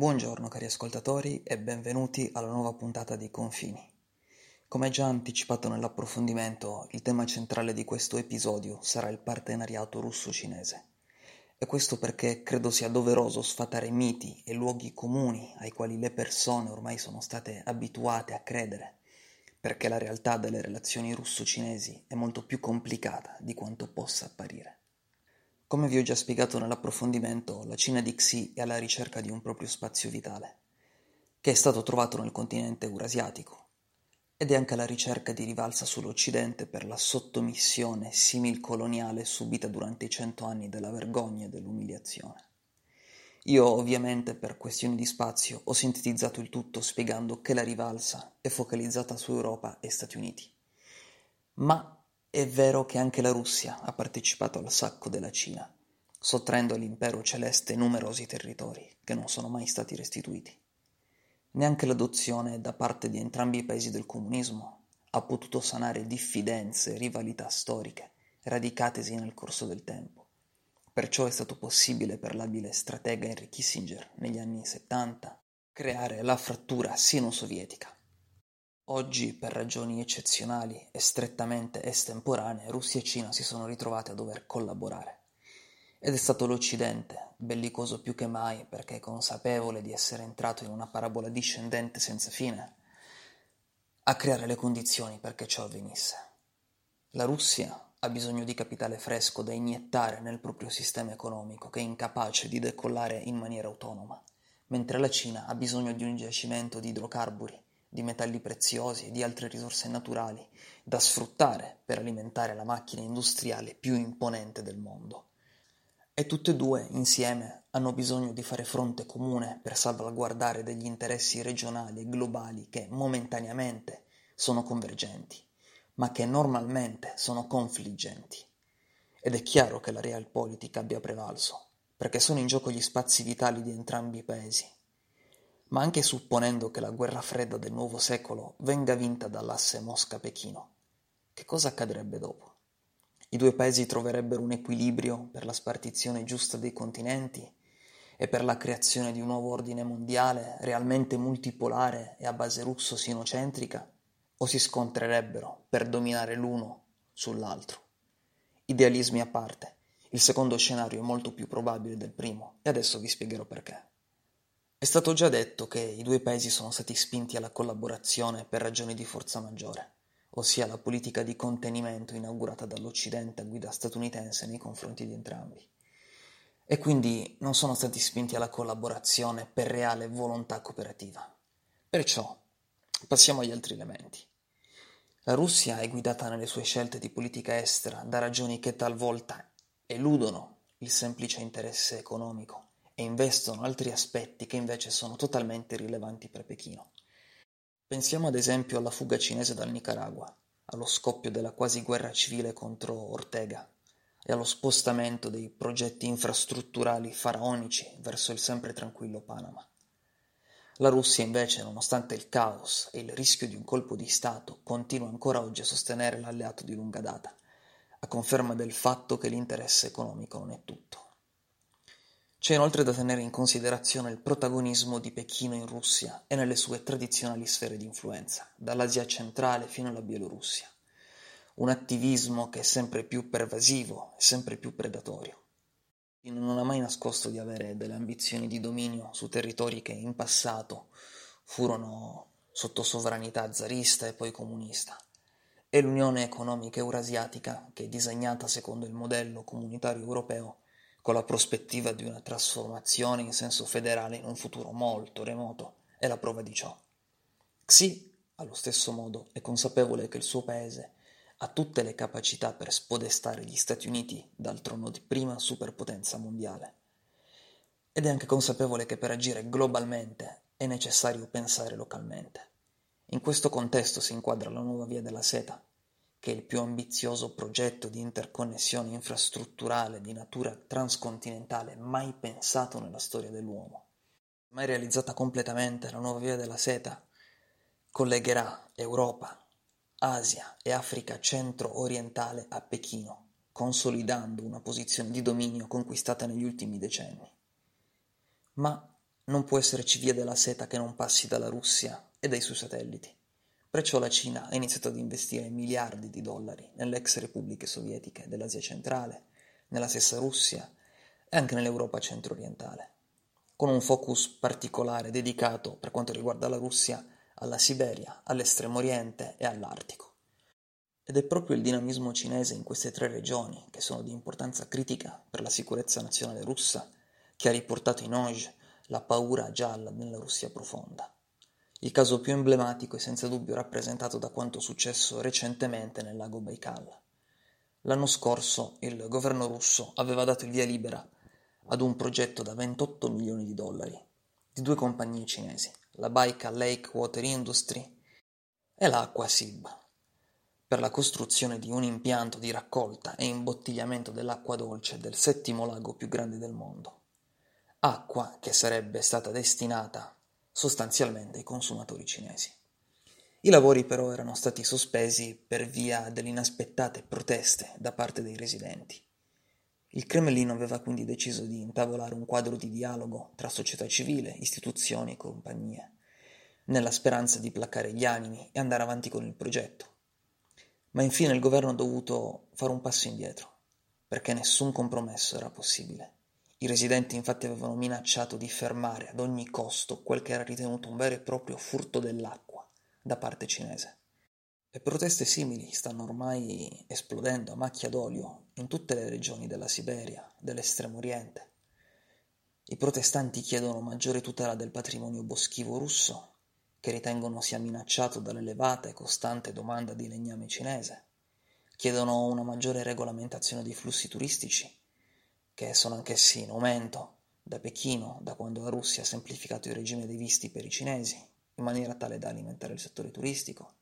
Buongiorno cari ascoltatori e benvenuti alla nuova puntata di Confini. Come già anticipato nell'approfondimento, il tema centrale di questo episodio sarà il partenariato russo-cinese. E questo perché credo sia doveroso sfatare miti e luoghi comuni ai quali le persone ormai sono state abituate a credere, perché la realtà delle relazioni russo-cinesi è molto più complicata di quanto possa apparire. Come vi ho già spiegato nell'approfondimento, la Cina di Xi è alla ricerca di un proprio spazio vitale, che è stato trovato nel continente eurasiatico, ed è anche alla ricerca di rivalsa sull'Occidente per la sottomissione simil-coloniale subita durante i cento anni della vergogna e dell'umiliazione. Io ovviamente per questioni di spazio ho sintetizzato il tutto spiegando che la rivalsa è focalizzata su Europa e Stati Uniti. Ma è vero che anche la Russia ha partecipato al sacco della Cina, sottraendo all'impero celeste numerosi territori che non sono mai stati restituiti. Neanche l'adozione da parte di entrambi i paesi del comunismo ha potuto sanare diffidenze e rivalità storiche radicatesi nel corso del tempo. Perciò è stato possibile per l'abile stratega Henry Kissinger negli anni 70 creare la frattura sino-sovietica Oggi, per ragioni eccezionali e strettamente estemporanee, Russia e Cina si sono ritrovate a dover collaborare. Ed è stato l'Occidente, bellicoso più che mai perché consapevole di essere entrato in una parabola discendente senza fine, a creare le condizioni perché ciò avvenisse. La Russia ha bisogno di capitale fresco da iniettare nel proprio sistema economico che è incapace di decollare in maniera autonoma, mentre la Cina ha bisogno di un giacimento di idrocarburi di metalli preziosi e di altre risorse naturali da sfruttare per alimentare la macchina industriale più imponente del mondo. E tutte e due, insieme, hanno bisogno di fare fronte comune per salvaguardare degli interessi regionali e globali che momentaneamente sono convergenti, ma che normalmente sono confliggenti. Ed è chiaro che la realpolitik abbia prevalso, perché sono in gioco gli spazi vitali di entrambi i paesi ma anche supponendo che la guerra fredda del nuovo secolo venga vinta dall'asse Mosca-Pechino, che cosa accadrebbe dopo? I due paesi troverebbero un equilibrio per la spartizione giusta dei continenti e per la creazione di un nuovo ordine mondiale realmente multipolare e a base russo-sinocentrica, o si scontrerebbero per dominare l'uno sull'altro? Idealismi a parte, il secondo scenario è molto più probabile del primo e adesso vi spiegherò perché. È stato già detto che i due paesi sono stati spinti alla collaborazione per ragioni di forza maggiore, ossia la politica di contenimento inaugurata dall'Occidente a guida statunitense nei confronti di entrambi. E quindi non sono stati spinti alla collaborazione per reale volontà cooperativa. Perciò passiamo agli altri elementi. La Russia è guidata nelle sue scelte di politica estera da ragioni che talvolta eludono il semplice interesse economico e investono altri aspetti che invece sono totalmente irrilevanti per Pechino. Pensiamo ad esempio alla fuga cinese dal Nicaragua, allo scoppio della quasi guerra civile contro Ortega e allo spostamento dei progetti infrastrutturali faraonici verso il sempre tranquillo Panama. La Russia invece, nonostante il caos e il rischio di un colpo di Stato, continua ancora oggi a sostenere l'alleato di lunga data, a conferma del fatto che l'interesse economico non è tutto. C'è inoltre da tenere in considerazione il protagonismo di Pechino in Russia e nelle sue tradizionali sfere di influenza, dall'Asia centrale fino alla Bielorussia. Un attivismo che è sempre più pervasivo e sempre più predatorio. Non ha mai nascosto di avere delle ambizioni di dominio su territori che in passato furono sotto sovranità zarista e poi comunista. E l'Unione economica eurasiatica, che è disegnata secondo il modello comunitario europeo, con la prospettiva di una trasformazione in senso federale in un futuro molto remoto, è la prova di ciò. Xi, allo stesso modo, è consapevole che il suo paese ha tutte le capacità per spodestare gli Stati Uniti dal trono di prima superpotenza mondiale. Ed è anche consapevole che per agire globalmente è necessario pensare localmente. In questo contesto si inquadra la nuova via della seta, che il più ambizioso progetto di interconnessione infrastrutturale di natura transcontinentale mai pensato nella storia dell'uomo. Mai realizzata completamente, la nuova via della seta collegherà Europa, Asia e Africa centro-orientale a Pechino, consolidando una posizione di dominio conquistata negli ultimi decenni. Ma non può esserci via della seta che non passi dalla Russia e dai suoi satelliti. Perciò la Cina ha iniziato ad investire miliardi di dollari nelle ex repubbliche sovietiche dell'Asia centrale, nella stessa Russia e anche nell'Europa centro-orientale, con un focus particolare dedicato, per quanto riguarda la Russia, alla Siberia, all'estremo oriente e all'Artico. Ed è proprio il dinamismo cinese in queste tre regioni, che sono di importanza critica per la sicurezza nazionale russa, che ha riportato in Oj la paura gialla nella Russia profonda. Il caso più emblematico è senza dubbio rappresentato da quanto successo recentemente nel lago Baikal. L'anno scorso il governo russo aveva dato il via libera ad un progetto da 28 milioni di dollari di due compagnie cinesi, la Baikal Lake Water Industry e la Aquasib, per la costruzione di un impianto di raccolta e imbottigliamento dell'acqua dolce del settimo lago più grande del mondo, acqua che sarebbe stata destinata sostanzialmente ai consumatori cinesi. I lavori però erano stati sospesi per via delle inaspettate proteste da parte dei residenti. Il Cremlino aveva quindi deciso di intavolare un quadro di dialogo tra società civile, istituzioni e compagnie, nella speranza di placare gli animi e andare avanti con il progetto ma infine il governo ha dovuto fare un passo indietro, perché nessun compromesso era possibile. I residenti infatti avevano minacciato di fermare ad ogni costo quel che era ritenuto un vero e proprio furto dell'acqua da parte cinese. E proteste simili stanno ormai esplodendo a macchia d'olio in tutte le regioni della Siberia, dell'estremo oriente. I protestanti chiedono maggiore tutela del patrimonio boschivo russo che ritengono sia minacciato dall'elevata e costante domanda di legname cinese, chiedono una maggiore regolamentazione dei flussi turistici, che sono anch'essi in aumento da Pechino, da quando la Russia ha semplificato il regime dei visti per i cinesi, in maniera tale da alimentare il settore turistico,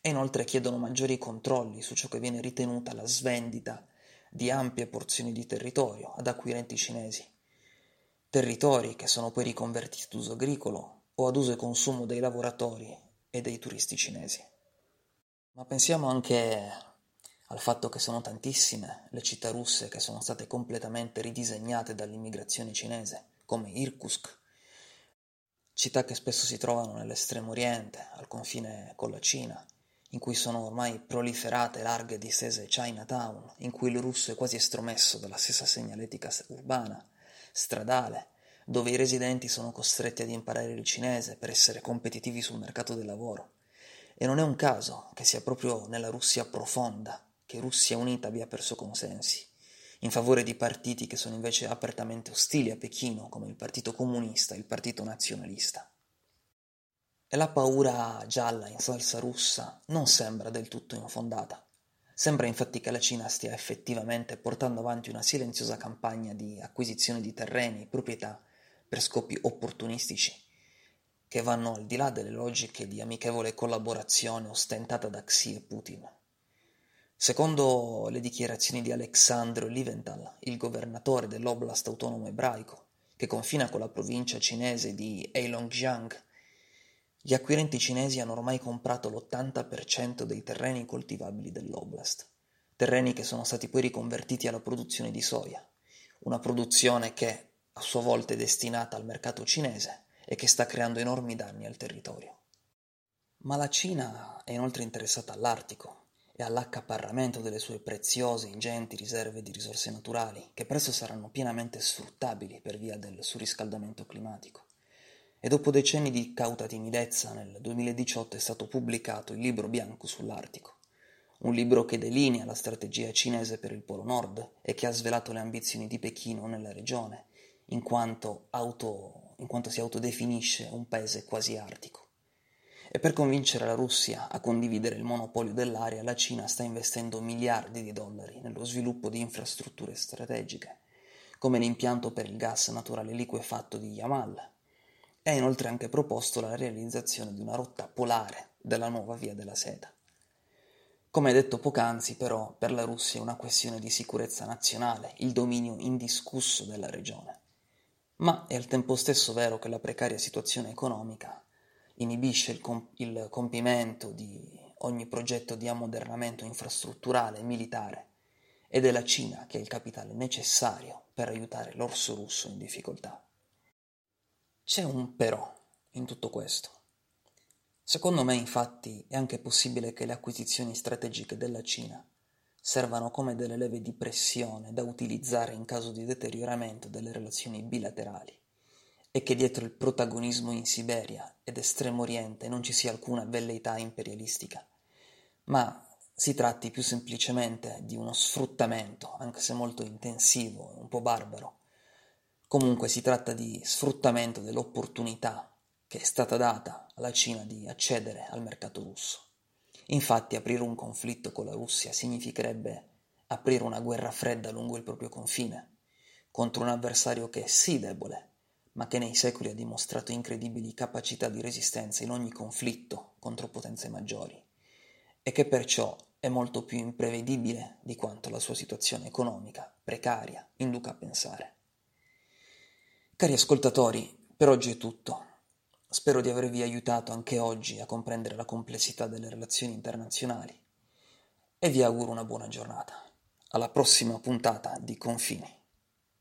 e inoltre chiedono maggiori controlli su ciò che viene ritenuta la svendita di ampie porzioni di territorio ad acquirenti cinesi, territori che sono poi riconvertiti d'uso agricolo o ad uso e consumo dei lavoratori e dei turisti cinesi. Ma pensiamo anche al fatto che sono tantissime le città russe che sono state completamente ridisegnate dall'immigrazione cinese, come Irkutsk, città che spesso si trovano nell'estremo oriente, al confine con la Cina, in cui sono ormai proliferate larghe distese Chinatown, in cui il russo è quasi estromesso dalla stessa segnaletica urbana, stradale, dove i residenti sono costretti ad imparare il cinese per essere competitivi sul mercato del lavoro. E non è un caso che sia proprio nella Russia profonda che Russia Unita abbia perso consensi, in favore di partiti che sono invece apertamente ostili a Pechino, come il Partito Comunista e il Partito Nazionalista. E la paura gialla in salsa russa non sembra del tutto infondata. Sembra infatti che la Cina stia effettivamente portando avanti una silenziosa campagna di acquisizione di terreni, proprietà per scopi opportunistici, che vanno al di là delle logiche di amichevole collaborazione ostentata da Xi e Putin. Secondo le dichiarazioni di Alexandro Liventhal, il governatore dell'oblast autonomo ebraico, che confina con la provincia cinese di Heilongjiang, gli acquirenti cinesi hanno ormai comprato l'80% dei terreni coltivabili dell'oblast, terreni che sono stati poi riconvertiti alla produzione di soia, una produzione che, a sua volta è destinata al mercato cinese e che sta creando enormi danni al territorio. Ma la Cina è inoltre interessata all'Artico e all'accaparramento delle sue preziose, ingenti riserve di risorse naturali, che presto saranno pienamente sfruttabili per via del surriscaldamento climatico. E dopo decenni di cauta timidezza, nel 2018 è stato pubblicato il libro bianco sull'Artico, un libro che delinea la strategia cinese per il Polo Nord e che ha svelato le ambizioni di Pechino nella regione in quanto, auto, in quanto si autodefinisce un paese quasi artico. E per convincere la Russia a condividere il monopolio dell'aria, la Cina sta investendo miliardi di dollari nello sviluppo di infrastrutture strategiche, come l'impianto per il gas naturale liquefatto di Yamal, e ha inoltre anche proposto la realizzazione di una rotta polare della nuova via della seta. Come detto poc'anzi, però, per la Russia è una questione di sicurezza nazionale il dominio indiscusso della regione ma è al tempo stesso vero che la precaria situazione economica inibisce il, comp- il compimento di ogni progetto di ammodernamento infrastrutturale e militare ed è la Cina che ha il capitale necessario per aiutare l'orso russo in difficoltà. C'è un però in tutto questo. Secondo me, infatti, è anche possibile che le acquisizioni strategiche della Cina servano come delle leve di pressione da utilizzare in caso di deterioramento delle relazioni bilaterali e che dietro il protagonismo in Siberia ed Estremo Oriente non ci sia alcuna velleità imperialistica, ma si tratti più semplicemente di uno sfruttamento, anche se molto intensivo e un po' barbaro. Comunque si tratta di sfruttamento dell'opportunità che è stata data alla Cina di accedere al mercato russo. Infatti aprire un conflitto con la Russia significherebbe aprire una guerra fredda lungo il proprio confine, contro un avversario che è sì debole, ma che nei secoli ha dimostrato incredibili capacità di resistenza in ogni conflitto contro potenze maggiori, e che perciò è molto più imprevedibile di quanto la sua situazione economica, precaria, induca a pensare. Cari ascoltatori, per oggi è tutto. Spero di avervi aiutato anche oggi a comprendere la complessità delle relazioni internazionali e vi auguro una buona giornata. Alla prossima puntata di Confini.